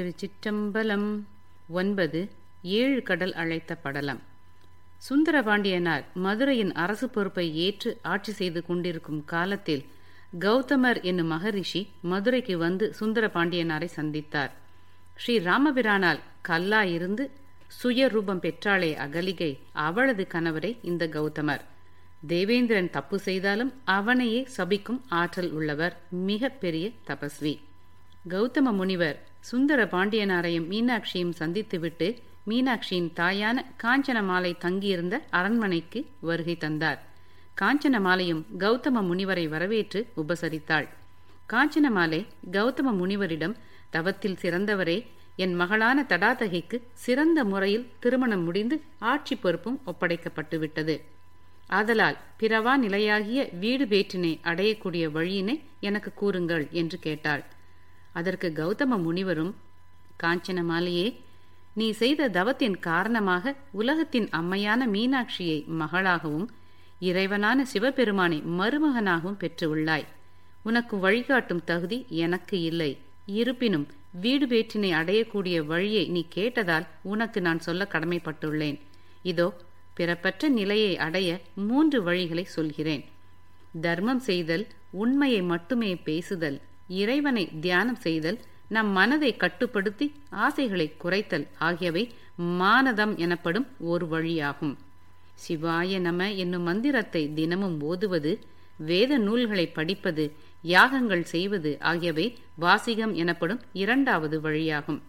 திருச்சிற்றம்பலம் ஒன்பது ஏழு கடல் அழைத்த படலம். சுந்தரபாண்டியனார் மதுரையின் அரசு பொறுப்பை ஏற்று ஆட்சி செய்து கொண்டிருக்கும் காலத்தில் கௌதமர் என்னும் மகரிஷி மதுரைக்கு வந்து சுந்தரபாண்டியனாரை சந்தித்தார். ஸ்ரீ ராமபிரானால் கல்லா இருந்து சுய ரூபம் பெற்றாளே அகலிகை அவளது கணவரை இந்த கௌதமர். தேவேந்திரன் தப்பு செய்தாலும் அவனையே சபிக்கும் ஆற்றல் உள்ளவர் மிக பெரிய தபஸ்வி. கௌதம முனிவர் சுந்தர பாண்டியனாரையும் மீனாட்சியும் சந்தித்துவிட்டு மீனாட்சியின் தாயான காஞ்சனமாலை தங்கியிருந்த அரண்மனைக்கு வருகை தந்தார். காஞ்சனமாலையும் கௌதம முனிவரை வரவேற்று உபசரித்தாள். காஞ்சனமாலை கௌதம முனிவரிடம் தவத்தில் சிறந்தவரே என் மகளான தடாதகைக்கு சிறந்த முறையில் திருமணம் முடிந்து ஆட்சி பொறுப்பும் ஒப்படைக்கப்பட்டுவிட்டது. ஆதலால் பிறவா நிலையாகிய வீடு பேற்றினை அடையக்கூடிய வழியினை எனக்கு கூறுங்கள் என்று கேட்டாள். அதற்கு கௌதம முனிவரும் காஞ்சனமாலையே நீ செய்த தவத்தின் காரணமாக உலகத்தின் அம்மையான மீனாட்சியை மகளாகவும் இறைவனான சிவபெருமானை மருமகனாகவும் பெற்றுள்ளாய். உனக்கு வழிகாட்டும் தகுதி எனக்கு இல்லை. இருப்பினும் வீடு பேற்றினை அடையக்கூடிய வழியை நீ கேட்டதால் உனக்கு நான் சொல்ல கடமைப்பட்டுள்ளேன். இதோ பிறப்பற்ற நிலையை அடைய மூன்று வழிகளை சொல்கிறேன். தர்மம் செய்தல் உண்மையை மட்டுமே பேசுதல். இறைவனை தியானம் செய்தல் நம் மனதை கட்டுப்படுத்தி ஆசைகளை குறைத்தல் ஆகியவை மானதம் எனப்படும் ஒரு வழியாகும். சிவாய நம என்னும் மந்திரத்தை தினமும் ஓதுவது வேத நூல்களை படிப்பது யாகங்கள் செய்வது ஆகியவை வாசிகம் எனப்படும் இரண்டாவது வழியாகும்.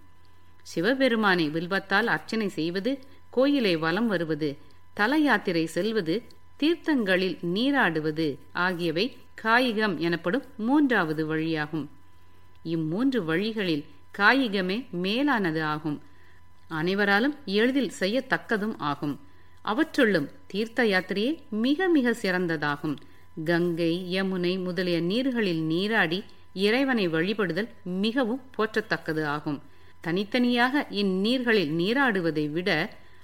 சிவபெருமானை வில்வத்தால் அர்ச்சனை செய்வது கோயிலை வலம் வருவது தல யாத்திரை செல்வது தீர்த்தங்களில் நீராடுவது ஆகியவை காயிகம் எனப்படும் மூன்றாவது வழியாகும். இம்மூன்று வழிகளில் காயிகமே மேலானது ஆகும். அனைவராலும் எளிதில் செய்யத்தக்கதும் ஆகும். அவற்றுள்ளும் தீர்த்த யாத்திரையே மிக மிக சிறந்ததாகும். கங்கை யமுனை முதலிய நீர்களில் நீராடி இறைவனை வழிபடுதல் மிகவும் போற்றத்தக்கது ஆகும். தனித்தனியாக இந்நீர்களில் நீராடுவதை விட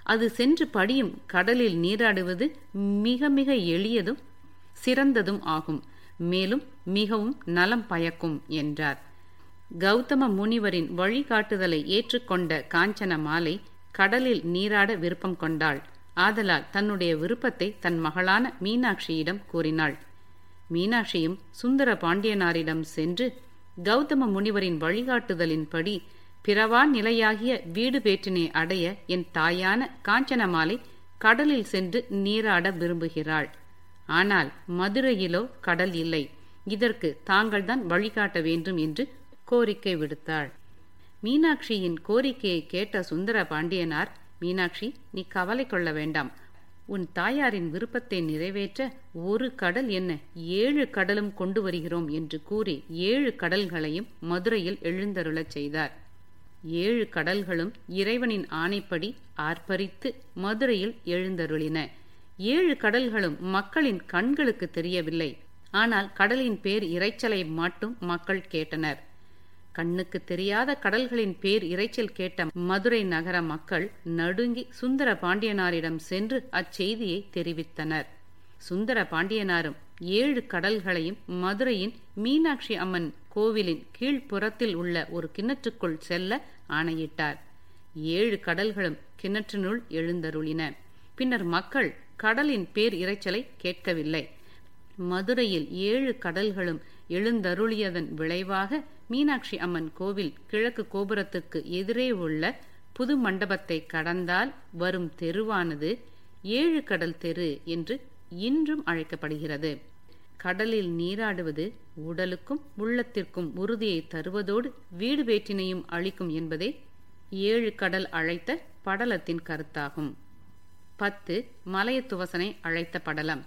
அது சென்று படியும் கடலில் நீராடுவது மிக மிக எளியதும் சிறந்ததும் ஆகும். மேலும் மிகவும் நலம் பயக்கும் என்றார். கௌதம முனிவரின் வழிகாட்டுதலை ஏற்றுக்கொண்ட காஞ்சன மாலை கடலில் நீராட விருப்பம் கொண்டாள். ஆதலால் தன்னுடைய விருப்பத்தை தன் மகளான மீனாட்சியிடம் கூறினாள். மீனாட்சியும் சுந்தர பாண்டியனாரிடம் சென்று கௌதம முனிவரின் வழிகாட்டுதலின்படி பிறவா நிலையாகிய வீடு பேற்றினை அடைய என் தாயான காஞ்சனமாலை கடலில் சென்று நீராட விரும்புகிறாள். ஆனால் மதுரையிலோ கடல் இல்லை. இதற்கு தாங்கள்தான் வழிகாட்ட வேண்டும் என்று கோரிக்கை விடுத்தாள். மீனாட்சியின் கோரிக்கையை கேட்ட சுந்தர பாண்டியனார் மீனாட்சி நீ கவலை கொள்ள வேண்டாம். உன் தாயாரின் விருப்பத்தை நிறைவேற்ற ஒரு கடல் என்ன ஏழு கடலும் கொண்டு வருகிறோம் என்று கூறி ஏழு கடல்களையும் மதுரையில் எழுந்தருளச் செய்தார். ஏழு கடல்களும் இறைவனின் ஆணைப்படி ஆர்ப்பரித்து மதுரையில் எழுந்தருளின. ஏழு கடல்களும் மக்களின் கண்களுக்கு தெரியவில்லை. ஆனால் கடலின் பேர் இறைச்சலை மட்டும் மக்கள் கேட்டனர். கண்ணுக்கு தெரியாத கடல்களின் பேர் இறைச்சல் கேட்ட மதுரை நகர மக்கள் நடுங்கி சுந்தர பாண்டியனாரிடம் சென்று அச்செய்தியை தெரிவித்தனர். சுந்தர பாண்டியனாரும் ஏழு கடல்களையும் மதுரையின் மீனாட்சி அம்மன் கோவிலின் கீழ்ப்புறத்தில் உள்ள ஒரு கிணற்றுக்குள் செல்ல ஆணையிட்டார். ஏழு கடல்களும் கிணற்றினுள் எழுந்தருளின. பின்னர் மக்கள் கடலின் பேர் இறைச்சலை கேட்கவில்லை. மதுரையில் ஏழு கடல்களும் எழுந்தருளியதன் விளைவாக மீனாட்சி அம்மன் கோவில் கிழக்கு கோபுரத்துக்கு எதிரே உள்ள புது மண்டபத்தை கடந்தால் வரும் தெருவானது ஏழு கடல் தெரு என்று இன்றும் அழைக்கப்படுகிறது. கடலில் நீராடுவது உடலுக்கும் உள்ளத்திற்கும் உறுதியை தருவதோடு வீடு வேற்றினையும் அளிக்கும் என்பதே ஏழு கடல் அழைத்த படலத்தின் கருத்தாகும். பத்து மலையத்துவசனை அழைத்த படலம்.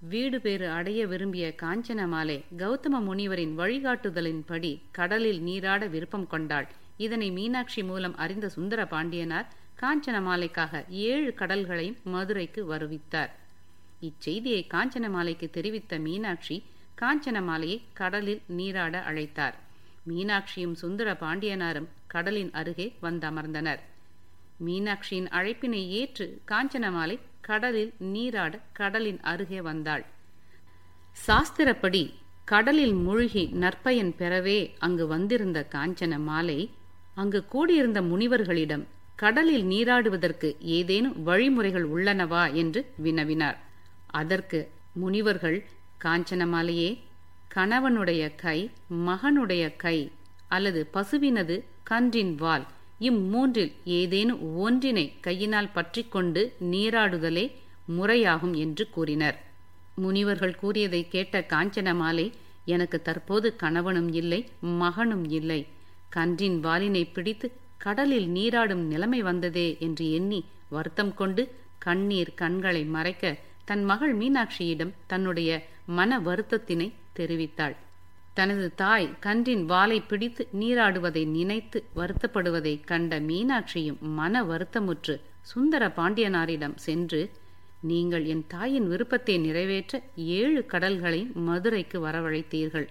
வீடு பேறு அடைய விரும்பிய காஞ்சனமாலே கௌதம முனிவரின் வழிகாட்டுதலின்படி கடலில் நீராட விருப்பம் கொண்டாள். இதனை மீனாட்சி மூலம் அறிந்த சுந்தர பாண்டியனார் காஞ்சன மாலைக்காக ஏழு கடல்களையும் மதுரைக்கு வருவித்தார். இச்செய்தியை காஞ்சன மாலைக்கு தெரிவித்த மீனாட்சி காஞ்சன மாலையை கடலில் நீராட அழைத்தார். மீனாட்சியும் சுந்தர பாண்டியனாரும் கடலின் அருகே வந்தமர்ந்தனர் மீனாட்சியின் அழைப்பினை ஏற்று காஞ்சனமாலை கடலில் நீராட கடலின் அருகே வந்தாள். சாஸ்திரப்படி கடலில் மூழ்கி நற்பயன் பெறவே அங்கு வந்திருந்த காஞ்சன மாலை அங்கு கூடியிருந்த முனிவர்களிடம் கடலில் நீராடுவதற்கு ஏதேனும் வழிமுறைகள் உள்ளனவா என்று வினவினார். அதற்கு முனிவர்கள் காஞ்சனமாலையே கணவனுடைய கை மகனுடைய கை அல்லது பசுவினது கன்றின் வால் இம்மூன்றில் ஏதேனும் ஒன்றினை கையினால் பற்றி கொண்டு நீராடுதலே முறையாகும் என்று கூறினர். முனிவர்கள் கூறியதை கேட்ட காஞ்சனமாலை எனக்கு தற்போது கணவனும் இல்லை மகனும் இல்லை. கன்றின் வாலினை பிடித்து கடலில் நீராடும் நிலைமை வந்ததே என்று எண்ணி வருத்தம் கொண்டு கண்ணீர் கண்களை மறைக்க தன் மகள் மீனாட்சியிடம் தன்னுடைய மன வருத்தத்தினை தெரிவித்தாள். தனது தாய் கன்றின் வாலை பிடித்து நீராடுவதை நினைத்து வருத்தப்படுவதை கண்ட மீனாட்சியும் மன வருத்தமுற்று சுந்தர பாண்டியனாரிடம் சென்று நீங்கள் என் தாயின் விருப்பத்தை நிறைவேற்ற ஏழு கடல்களை மதுரைக்கு வரவழைத்தீர்கள்.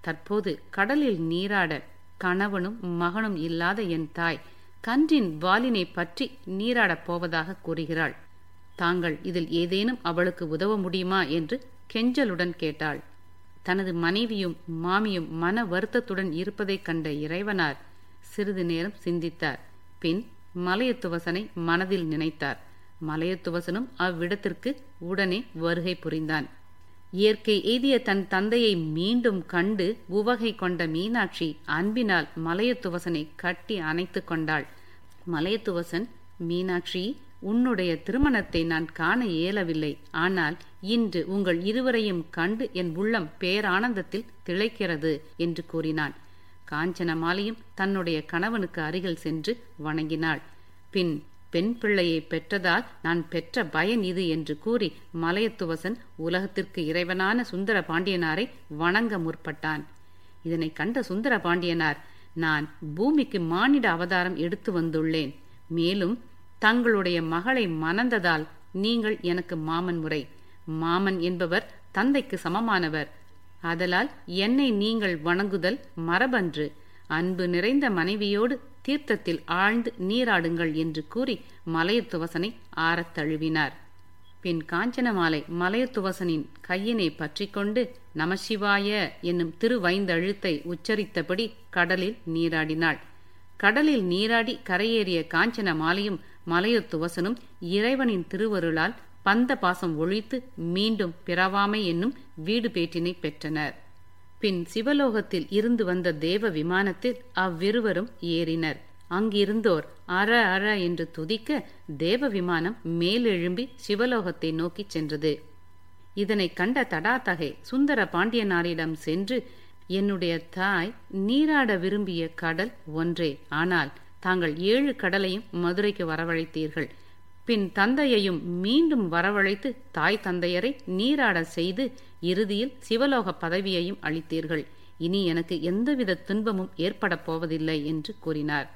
தற்போது கடலில் நீராட கணவனும் மகனும் இல்லாத என் தாய் கன்றின் வாலினை பற்றி நீராடப் போவதாக கூறுகிறாள். தாங்கள் இதில் ஏதேனும் அவளுக்கு உதவ முடியுமா? என்று கெஞ்சலுடன் கேட்டாள். தனது மனைவியும் மாமியும் மன வருத்தத்துடன் இருப்பதைக் கண்ட இறைவனார் சிறிது நேரம் சிந்தித்தார். பின் மலையத்துவசனை மனதில் நினைத்தார். மலையத்துவசனும் அவ்விடத்திற்கு உடனே வருகை புரிந்தான். இயற்கை எய்திய தன் தந்தையை மீண்டும் கண்டு உவகை கொண்ட மீனாட்சி அன்பினால் மலையத்துவசனை கட்டி அணைத்து கொண்டாள். மலையத்துவசன் மீனாட்சி உன்னுடைய திருமணத்தை நான் காண இயலவில்லை. ஆனால் இன்று உங்கள் இருவரையும் கண்டு என் உள்ளம் பேரானந்தத்தில் திளைக்கிறது என்று கூறினான் காஞ்சனமாலையும் தன்னுடைய கணவனுக்கு அருகில் சென்று வணங்கினாள். பின் பெண் பிள்ளையை பெற்றதால் நான் பெற்ற பயன் இது என்று கூறி மலையத்துவசன் உலகத்திற்கு இறைவனான சுந்தர பாண்டியனாரை வணங்க முற்பட்டான். இதனை கண்ட சுந்தர பாண்டியனார் நான் பூமிக்கு மானிட அவதாரம் எடுத்து வந்துள்ளேன். மேலும் தங்களுடைய மகளை மணந்ததால் நீங்கள் எனக்கு மாமன் முறை. மாமன் என்பவர் தந்தைக்கு சமமானவர். ஆதலால் என்னை நீங்கள் வணங்குதல் மரபன்று. அன்பு நிறைந்த மனைவியோடு தீர்த்தத்தில் ஆழ்ந்து நீராடுங்கள் என்று கூறி மலையத்துவசனை ஆறத் தழுவினார். பின் காஞ்சனமாலை மலையத்துவசனின் கையினை பற்றி கொண்டு நமசிவாய என்னும் திருவைந்தழுத்தை உச்சரித்தபடி கடலில் நீராடினாள். கடலில் நீராடி கரையேறிய காஞ்சன மாலையும் மலையத்துவசனும் இறைவனின் திருவருளால் பந்த பாசம் ஒழித்து மீண்டும் பிறவாமை என்னும் வீடு பேட்டினை பெற்றனர். பின் சிவலோகத்தில் இருந்து வந்த தேவ விமானத்தில் அவ்விருவரும் ஏறினர். அங்கிருந்தோர் அற அற என்று துதிக்க தேவ விமானம் மேலெழும்பி சிவலோகத்தை நோக்கிச் சென்றது. இதனை கண்ட தடாதகை சுந்தர பாண்டியனாரிடம் சென்று என்னுடைய தாய் நீராட விரும்பிய கடல் ஒன்றே. ஆனால் தாங்கள் ஏழு கடலையும் மதுரைக்கு வரவழைத்தீர்கள். பின் தந்தையையும் மீண்டும் வரவழைத்து தாய் தந்தையரை நீராட செய்து இறுதியில் சிவலோக பதவியையும் அளித்தீர்கள். இனி எனக்கு எந்தவித துன்பமும் ஏற்படப் போவதில்லை என்று கூறினார்.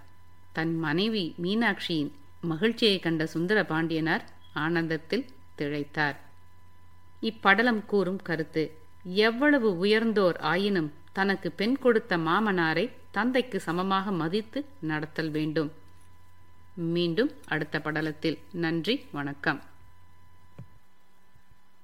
தன் மனைவி மீனாட்சியின் மகிழ்ச்சியை கண்ட சுந்தர பாண்டியனார் ஆனந்தத்தில் திளைத்தார். இப்படலம் கூறும் கருத்து எவ்வளவு உயர்ந்தோர் ஆயினும் தனக்கு பெண் கொடுத்த மாமனாரை தந்தைக்கு சமமாக மதித்து நடத்தல் வேண்டும். மீண்டும் அடுத்த படலத்தில். நன்றி வணக்கம்.